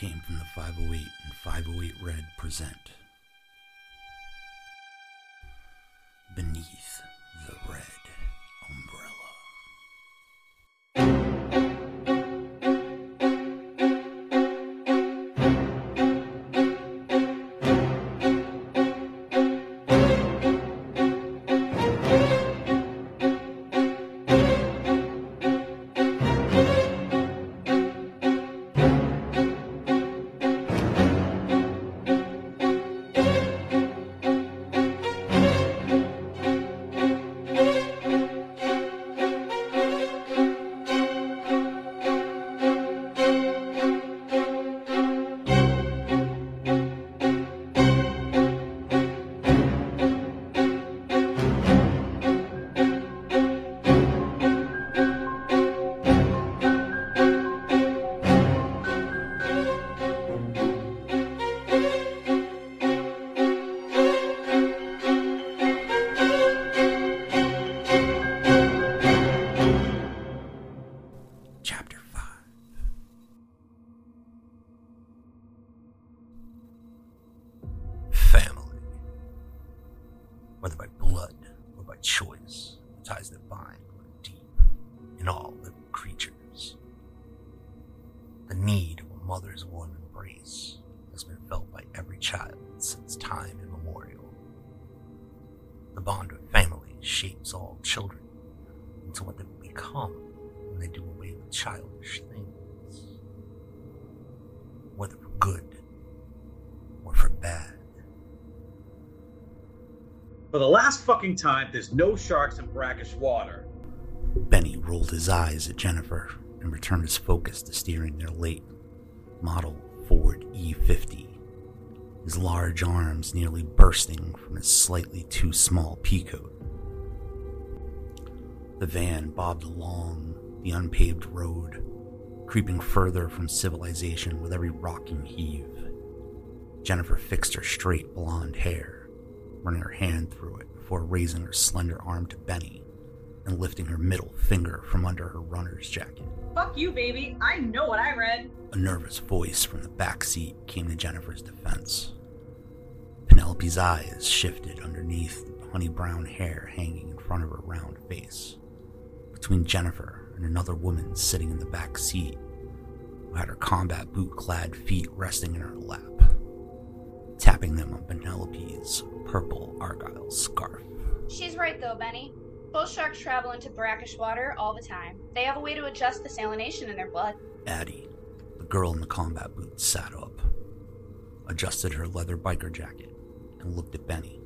came from the 508 and 508 Red present run deep in all living creatures. The need of a mother's warm embrace has been felt by every child since time immemorial. The bond of family shapes all children into what they will become when they do away with childish For the last fucking time, there's no sharks in brackish water. Benny rolled his eyes at Jennifer and returned his focus to steering their late model Ford E50, his large arms nearly bursting from his slightly too small peacoat. The van bobbed along the unpaved road, creeping further from civilization with every rocking heave. Jennifer fixed her straight blonde hair, running her hand through it before raising her slender arm to Benny and lifting her middle finger from under her runner's jacket. Fuck you, baby. I know what I read. A nervous voice from the back seat came to Jennifer's defense. Penelope's eyes shifted underneath the honey brown hair hanging in front of her round face. Between Jennifer and another woman sitting in the back seat, who had her combat boot clad feet resting in her lap, tapping them on Penelope's purple argyle scarf. She's right though, Benny. Bull sharks travel into brackish water all the time. They have a way to adjust the salination in their blood. Addie, the girl in the combat boots, sat up, adjusted her leather biker jacket, and looked at Benny.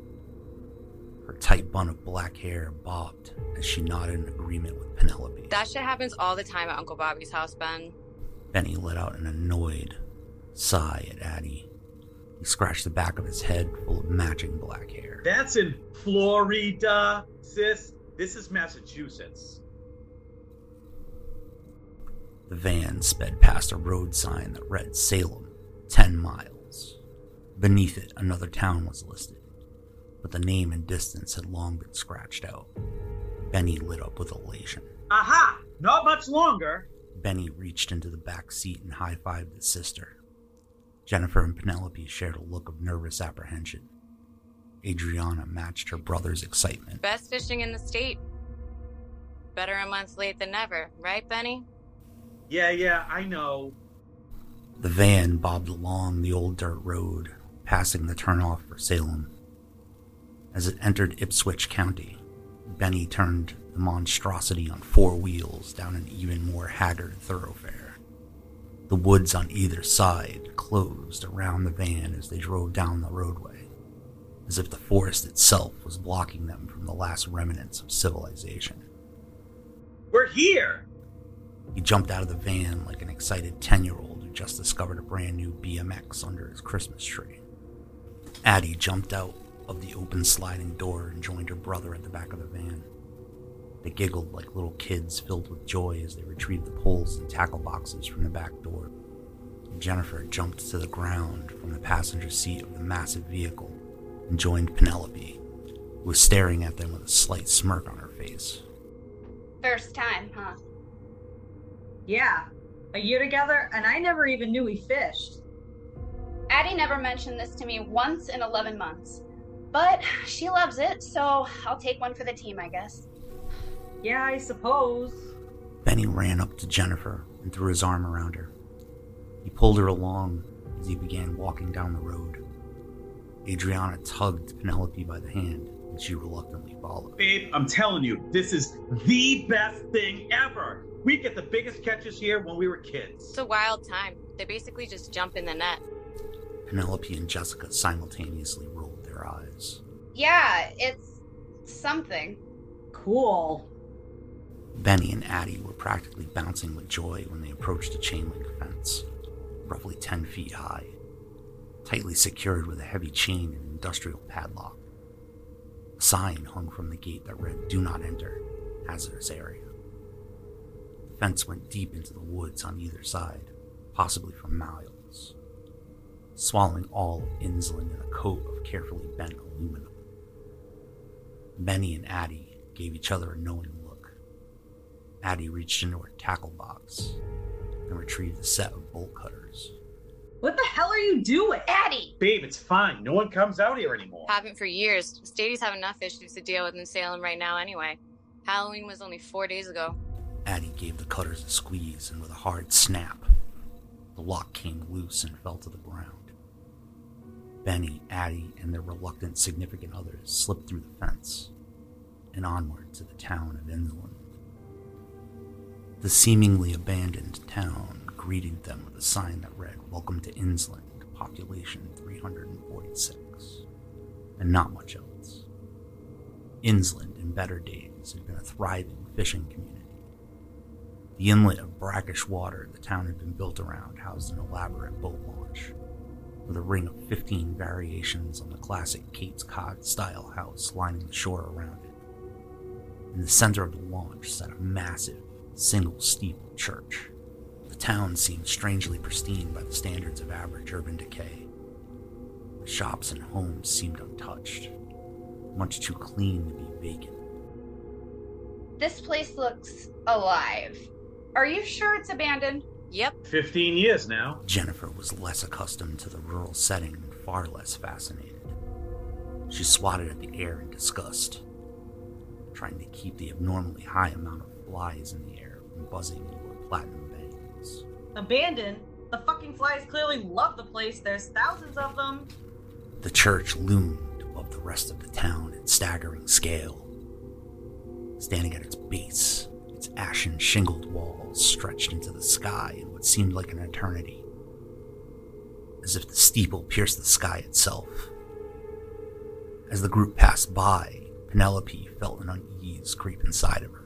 Her tight bun of black hair bobbed as she nodded in agreement with Penelope. That shit happens all the time at Uncle Bobby's house, Ben. Benny let out an annoyed sigh at Addie. He scratched the back of his head full of matching black hair. That's in Florida, sis. This is Massachusetts. The van sped past a road sign that read Salem, 10 miles. Beneath it, another town was listed, but the name and distance had long been scratched out. Benny lit up with elation. Aha! Not much longer. Benny reached into the back seat and high fived his sister. Jennifer and Penelope shared a look of nervous apprehension. Adriana matched her brother's excitement. Best fishing in the state. Better a month late than never, right, Benny? Yeah, yeah, I know. The van bobbed along the old dirt road, passing the turnoff for Salem. As it entered Ipswich County, Benny turned the monstrosity on four wheels down an even more haggard thoroughfare. The woods on either side closed around the van as they drove down the roadway, as if the forest itself was blocking them from the last remnants of civilization. We're here. He jumped out of the van like an excited 10 year old who just discovered a brand new BMX under his Christmas tree. Addie jumped out of the open sliding door and joined her brother at the back of the van. They giggled like little kids filled with joy as they retrieved the poles and tackle boxes from the back door. Jennifer jumped to the ground from the passenger seat of the massive vehicle and joined Penelope, who was staring at them with a slight smirk on her face. First time, huh? Yeah. A year together, and I never even knew we fished. Addie never mentioned this to me once in 11 months. But she loves it, so I'll take one for the team, I guess. Yeah, I suppose. Benny ran up to Jennifer and threw his arm around her. He pulled her along as he began walking down the road. Adriana tugged Penelope by the hand, and she reluctantly followed. Babe, I'm telling you, this is the best thing ever. We get the biggest catches here when we were kids. It's a wild time. They basically just jump in the net. Penelope and Jessica simultaneously rolled their eyes. Yeah, it's something. Cool. Benny and Addie were practically bouncing with joy when they approached a chain link fence, roughly 10 feet high, tightly secured with a heavy chain and industrial padlock. A sign hung from the gate that read, Do not enter, hazardous area. The fence went deep into the woods on either side, possibly for miles, swallowing all of Innsland in a coat of carefully bent aluminum. Benny and Addie gave each other a knowing look. Addie reached into her tackle box and retrieved a set of bolt cutters. What the hell are you doing? Addie! Babe, it's fine. No one comes out here anymore. Haven't for years. Staties have enough issues to deal with in Salem right now anyway. Halloween was only four days ago. Addie gave the cutters a squeeze, and with a hard snap, the lock came loose and fell to the ground. Benny, Addie, and their reluctant significant others slipped through the fence and onward to the town of Innsland. The seemingly abandoned town greeted them with a sign that read, Welcome to Innsland, population 346, and not much else. Innsland, in better days, had been a thriving fishing community. The inlet of brackish water the town had been built around housed an elaborate boat launch, with a ring of 15 variations on the classic Cape Cod style house lining the shore around it. In the center of the launch sat a massive, single steeple church. The town seemed strangely pristine by the standards of average urban decay. The shops and homes seemed untouched, much too clean to be vacant. This place looks alive. Are you sure it's abandoned? Yep. 15 years now. Jennifer was less accustomed to the rural setting and far less fascinated. She swatted at the air in disgust, trying to keep the abnormally high amount of flies in the air buzzing into her platinum bangs. Abandoned? The fucking flies clearly love the place. There's thousands of them. The church loomed above the rest of the town in staggering scale. Standing at its base, its ashen shingled walls stretched into the sky in what seemed like an eternity, as if the steeple pierced the sky itself. As the group passed by, Penelope felt an unease creep inside of her.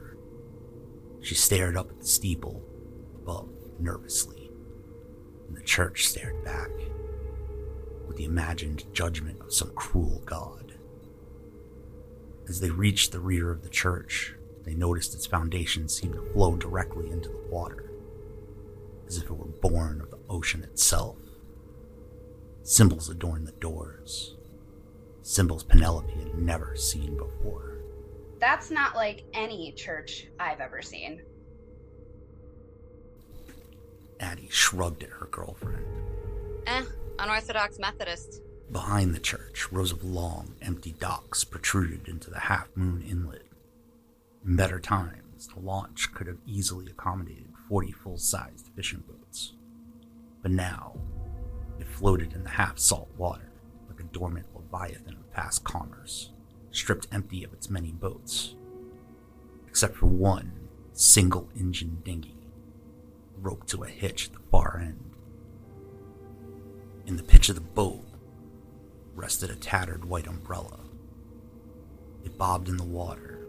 She stared up at the steeple above nervously, and the church stared back with the imagined judgment of some cruel god. As they reached the rear of the church, they noticed its foundation seemed to flow directly into the water, as if it were born of the ocean itself. Symbols adorned the doors, symbols Penelope had never seen before. That's not like any church I've ever seen. Addie shrugged at her girlfriend. Eh, unorthodox Methodist. Behind the church, rows of long, empty docks protruded into the half moon inlet. In better times, the launch could have easily accommodated 40 full sized fishing boats. But now, it floated in the half salt water like a dormant leviathan of past commerce, stripped empty of its many boats, except for one single engine dinghy, roped to a hitch at the far end. In the pitch of the boat rested a tattered white umbrella. It bobbed in the water,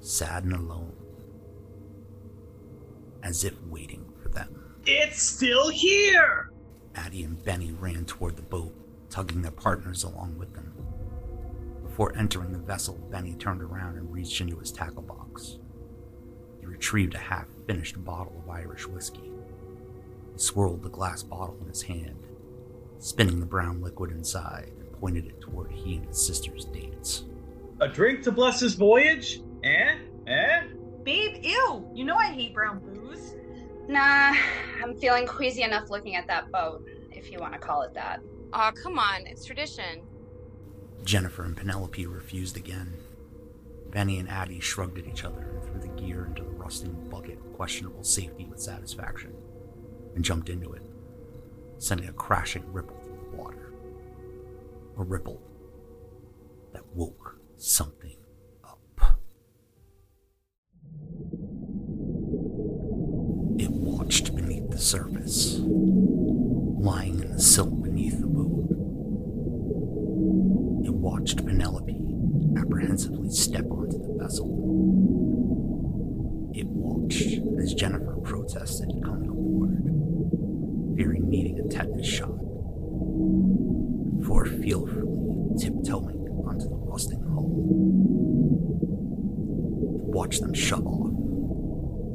sad and alone, as if waiting for them. It's still here! Addie and Benny ran toward the boat, tugging their partners along with them. Before entering the vessel, Benny turned around and reached into his tackle box. He retrieved a half finished bottle of Irish whiskey. He swirled the glass bottle in his hand, spinning the brown liquid inside, and pointed it toward he and his sister's dates. A drink to bless his voyage? Eh? Eh? Babe, ew! You know I hate brown booze. Nah, I'm feeling queasy enough looking at that boat. If if you want to call it that. Aw, come on, it's tradition. Jennifer and Penelope refused again. Benny and Addie shrugged at each other and threw the gear into the rusting bucket of questionable safety with satisfaction, and jumped into it, sending a crashing ripple through the water. A ripple that woke something up. It watched beneath the surface, lying in the silt beneath the boat. It watched Penelope apprehensively step onto the vessel. It watched as Jennifer protested coming aboard, fearing needing a tetanus shot, before fearfully tiptoeing onto the rusting hull. It watched them shove off,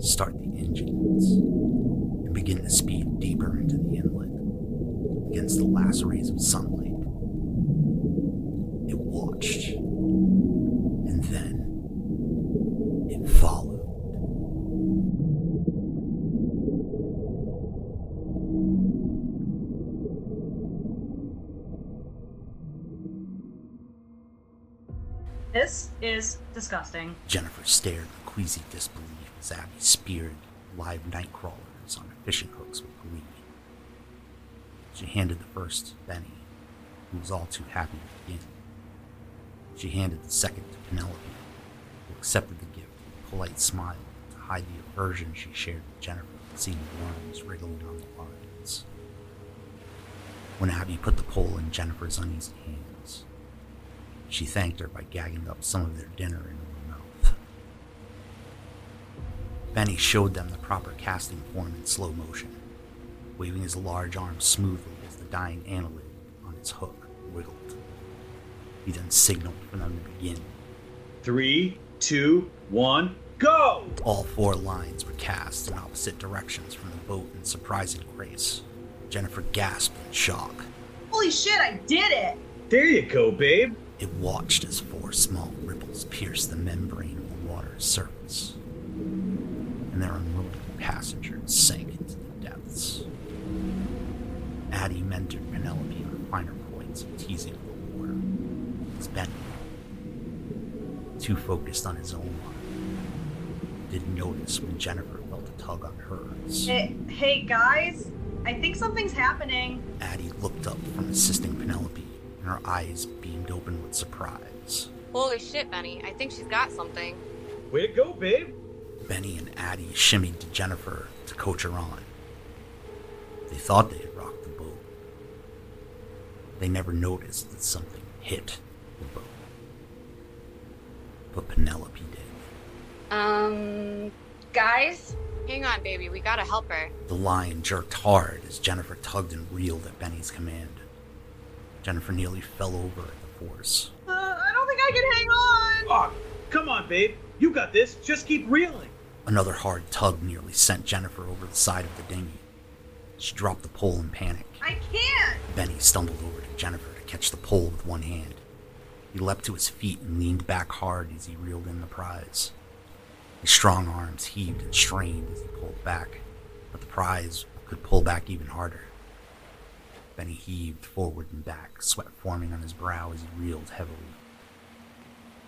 start the engines, and begin to speed deeper into the inlet against the last rays of sunlight. This is disgusting. Jennifer stared in queasy disbelief as Abby speared live night crawlers on fishing hooks with glee. She handed the first to Benny, who was all too happy to begin. She handed the second to Penelope, who accepted the gift with a polite smile to hide the aversion she shared with Jennifer, at seeing worms wriggling on the lines. When Abby put the pole in Jennifer's uneasy hands, she thanked her by gagging up some of their dinner into her mouth. Benny showed them the proper casting form in slow motion, waving his large arm smoothly as the dying annelid on its hook wiggled. He then signaled for them to begin. Three, two, one, go! All four lines were cast in opposite directions from the boat in surprising grace. Jennifer gasped in shock. Holy shit, I did it! There you go, babe. It watched as four small ripples pierced the membrane of the water's surface, and their unwilling passengers sank into the depths. Addie mentored Penelope on finer points of teasing of the water, as Benny, too focused on his own line, didn't notice when Jennifer felt a tug on hers. Hey, hey guys, I think something's happening. Addie looked up from assisting Penelope, and her eyes beamed open with surprise. Holy shit, Benny, I think she's got something. Way to go, babe. Benny and Addie shimmied to Jennifer to coach her on. They thought they had rocked the boat. They never noticed that something hit the boat. But Penelope did. Um, guys, Hang on, baby, we gotta help her. The line jerked hard as Jennifer tugged and reeled at Benny's command. Jennifer nearly fell over at the force. Uh, I don't think I can hang on. Oh, come on, babe. You got this. Just keep reeling. Another hard tug nearly sent Jennifer over the side of the dinghy. She dropped the pole in panic. I can't. Benny stumbled over to Jennifer to catch the pole with one hand. He leapt to his feet and leaned back hard as he reeled in the prize. His strong arms heaved and strained as he pulled back, but the prize could pull back even harder. Benny heaved forward and back, sweat forming on his brow as he reeled heavily.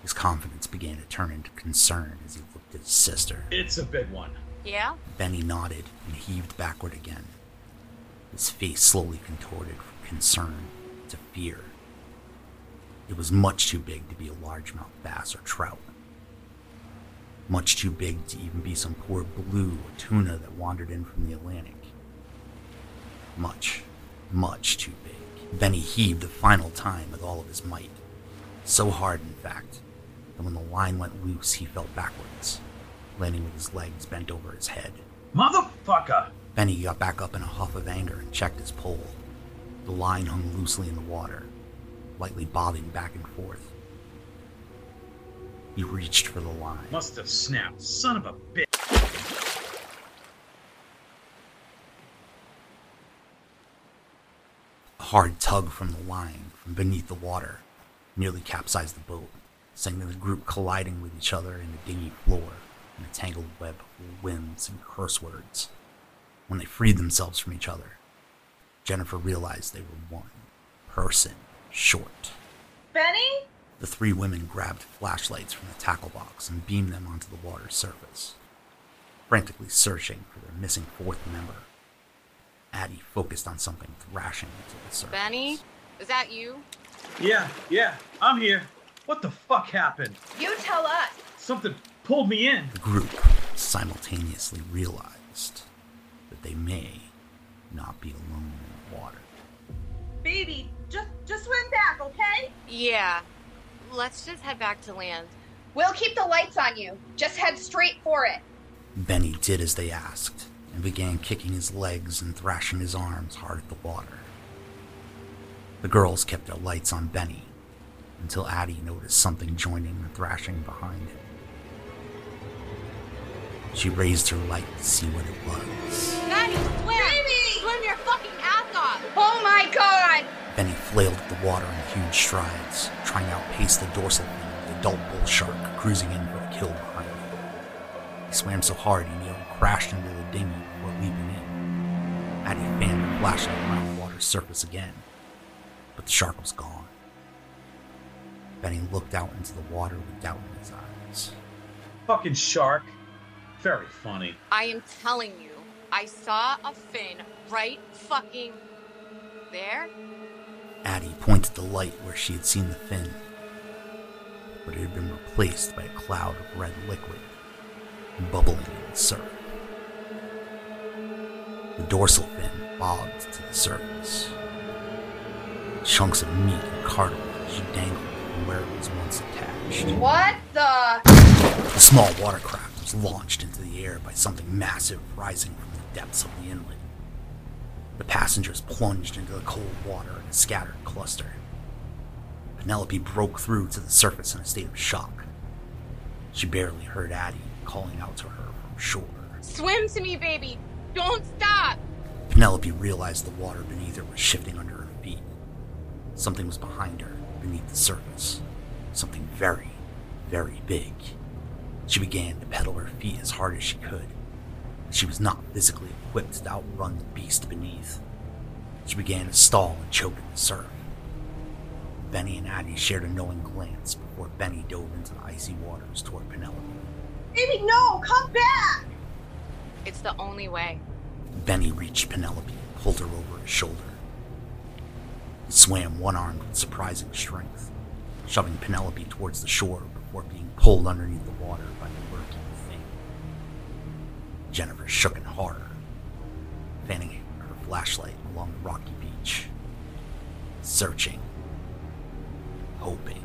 His confidence began to turn into concern as he looked at his sister. It's a big one. Yeah? Benny nodded and heaved backward again. His face slowly contorted from concern to fear. It was much too big to be a largemouth bass or trout. Much too big to even be some poor blue or tuna that wandered in from the Atlantic. Much, much too big. Benny heaved a final time with all of his might. So hard, in fact, that when the line went loose, he fell backwards, landing with his legs bent over his head. Motherfucker! Benny got back up in a huff of anger and checked his pole. The line hung loosely in the water, lightly bobbing back and forth. He reached for the line. Must have snapped. Son of a bitch. Hard tug from the line from beneath the water nearly capsized the boat, sending the group colliding with each other in the dinghy floor in a tangled web of whims and curse words. When they freed themselves from each other, Jennifer realized they were one person short. Benny? The three women grabbed flashlights from the tackle box and beamed them onto the water's surface, frantically searching for their missing fourth member. Addie focused on something thrashing into the surface. Benny, is that you? Yeah, yeah, I'm here. What the fuck happened? You tell us. Something pulled me in. The group simultaneously realized that they may not be alone in the water. Baby, just just swim back, okay? Yeah. Let's just head back to land. We'll keep the lights on you. Just head straight for it. Benny did as they asked and began kicking his legs and thrashing his arms hard at the water. The girls kept their lights on Benny until Addie noticed something joining the thrashing behind him. She raised her light to see what it was. Benny, swim! Swim your fucking ass off! Oh my god! Benny flailed at the water in huge strides, trying to outpace the dorsal fin of the adult bull shark cruising in for a kill behind him. He swam so hard he nearly crashed into the dinghy before leaping in. Addie fanned her flashlight around the water's surface again, but the shark was gone. Benny looked out into the water with doubt in his eyes. Fucking shark. Very funny. I am telling you, I saw a fin right fucking there. Addie pointed the light where she had seen the fin, but it had been replaced by a cloud of red liquid bubbling in the surf. The dorsal fin bobbed to the surface. Chunks of meat and cartilage dangled from where it was once attached. What the? The small watercraft was launched into the air by something massive rising from the depths of the inlet. The passengers plunged into the cold water in a scattered cluster. Penelope broke through to the surface in a state of shock. She barely heard Addie calling out to her from shore. Swim to me, baby! Don't stop! Penelope realized the water beneath her was shifting under her feet. Something was behind her, beneath the surface. Something very, very big. She began to pedal her feet as hard as she could. She was not physically equipped to outrun the beast beneath. She began to stall and choke in the surf. Benny and Addie shared a knowing glance before Benny dove into the icy waters toward Penelope. Baby, no, come back! It's the only way. Benny reached Penelope and pulled her over his shoulder. He swam one armed with surprising strength, shoving Penelope towards the shore before being pulled underneath the water by the lurking thing. Jennifer shook in horror, fanning her flashlight along the rocky beach, searching, hoping,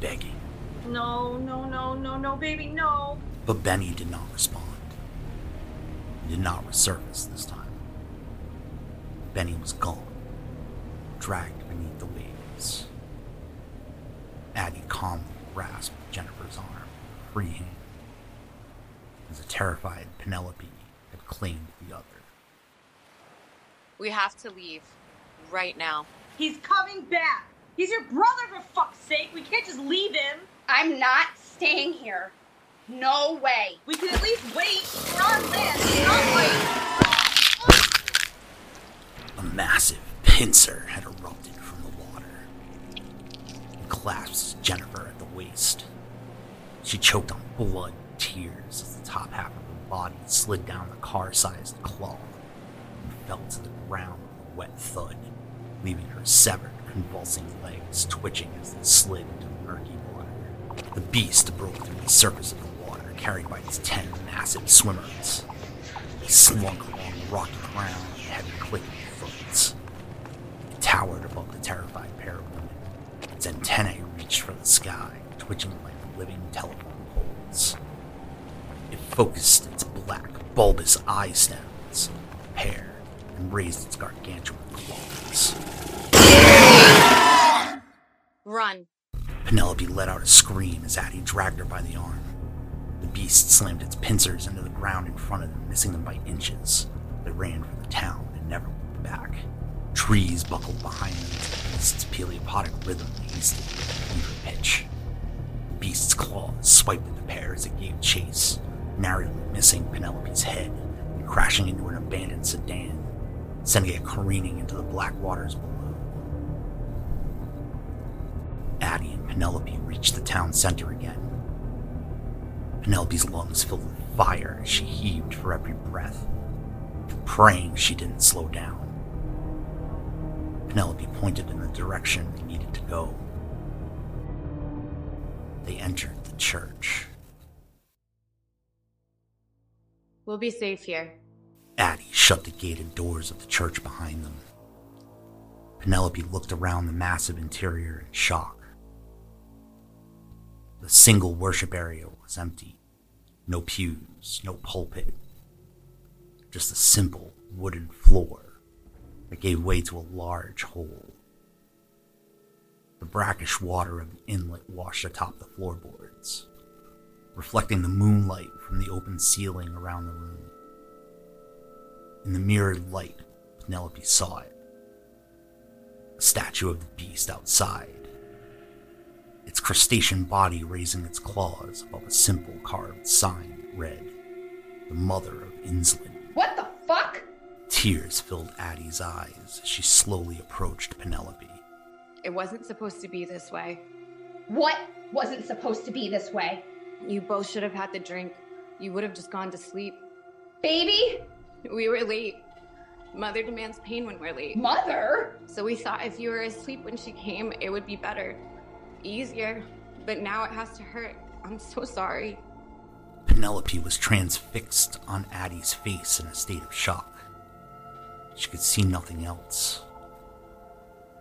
begging. No, no, no, no, no, baby, no. But Benny did not respond. He did not resurface this time. Benny was gone, dragged beneath the waves. Addie calmly grasped Jennifer's arm, with free hand, as a terrified Penelope had claimed the other. We have to leave. Right now. He's coming back. He's your brother, for fuck's sake. We can't just leave him. I'm not staying here. No way. We can at least wait. We're on land. Not wait. A massive pincer had erupted from the water and clasped Jennifer at the waist. She choked on blood and tears as the top half of her body slid down the car sized claw and fell to the ground with a wet thud, leaving her severed, convulsing legs twitching as they slid into the murky water. The beast broke through the surface of the water, carried by its ten massive swimmers. They slunk along the rocky ground with heavy clicking thuds. It towered above the terrified pair of women. Its antennae reached for the sky, twitching like living telephone poles. It focused its black, bulbous eye the pair and raised its gargantuan claws. Run. Penelope let out a scream as Addie dragged her by the arm. The beast slammed its pincers into the ground in front of them, missing them by inches. They ran for the town and never looked back. Trees buckled behind them as the beast's paleopodic rhythm hasted with a pitch. The beast's claws swiped at the pair as it gave chase, narrowly missing Penelope's head and crashing into an abandoned sedan, sending it careening into the black waters below. Penelope reached the town center again. Penelope's lungs filled with fire as she heaved for every breath, praying she didn't slow down. Penelope pointed in the direction they needed to go. They entered the church. We'll be safe here. Addie shut the gated doors of the church behind them. Penelope looked around the massive interior in shock. The single worship area was empty. No pews, no pulpit. Just a simple wooden floor that gave way to a large hole. The brackish water of the inlet washed atop the floorboards, reflecting the moonlight from the open ceiling around the room. In the mirrored light, Penelope saw it. A statue of the beast outside. Its crustacean body raising its claws above a simple carved sign that read, The Mother of Innsland. What the fuck? Tears filled Addie's eyes as she slowly approached Penelope. It wasn't supposed to be this way. What wasn't supposed to be this way? You both should have had the drink. You would have just gone to sleep. Baby? We were late. Mother demands pain when we're late. Mother? So we thought if you were asleep when she came, it would be better. Easier. But now it has to hurt. I'm so sorry. Penelope was transfixed on Addie's face in a state of shock. She could see nothing else,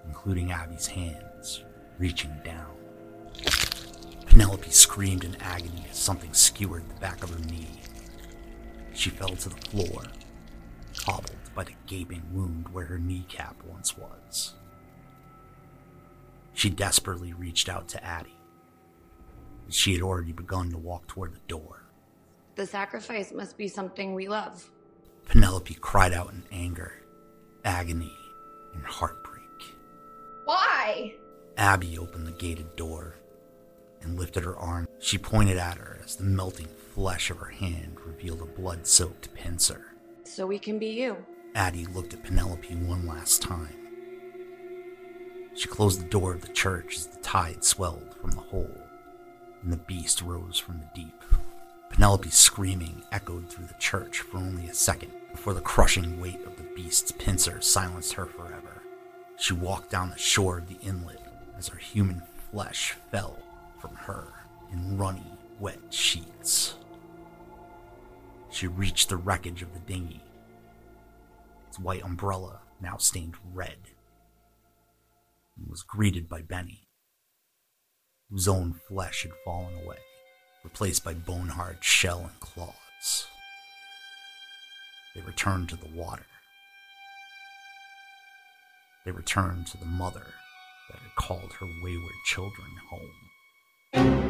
including Abby's hands reaching down. Penelope screamed in agony as something skewered the back of her knee. She fell to the floor, hobbled by the gaping wound where her kneecap once was. She desperately reached out to Addie. She had already begun to walk toward the door. The sacrifice must be something we love. Penelope cried out in anger, agony, and heartbreak. Why? Abby opened the gated door and lifted her arm. She pointed at her as the melting flesh of her hand revealed a blood soaked pincer. So we can be you. Addie looked at Penelope one last time. She closed the door of the church as the tide swelled from the hole, and the beast rose from the deep. Penelope's screaming echoed through the church for only a second before the crushing weight of the beast's pincer silenced her forever. She walked down the shore of the inlet as her human flesh fell from her in runny, wet sheets. She reached the wreckage of the dinghy, its white umbrella now stained red, and was greeted by Benny, whose own flesh had fallen away, replaced by bone hard shell and claws. They returned to the water. They returned to the mother that had called her wayward children home.